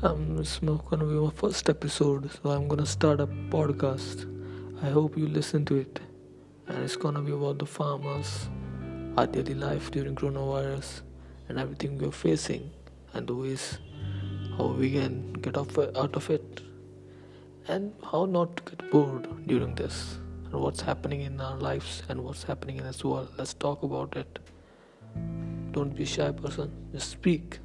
Um, it's gonna be my first episode, so I'm gonna start a podcast. I hope you listen to it, and it's gonna be about the farmers, our daily life during coronavirus, and everything we're facing, and the ways how we can get off out of it, and how not to get bored during this, and what's happening in our lives and what's happening in this world. Let's talk about it. Don't be a shy person. Just speak.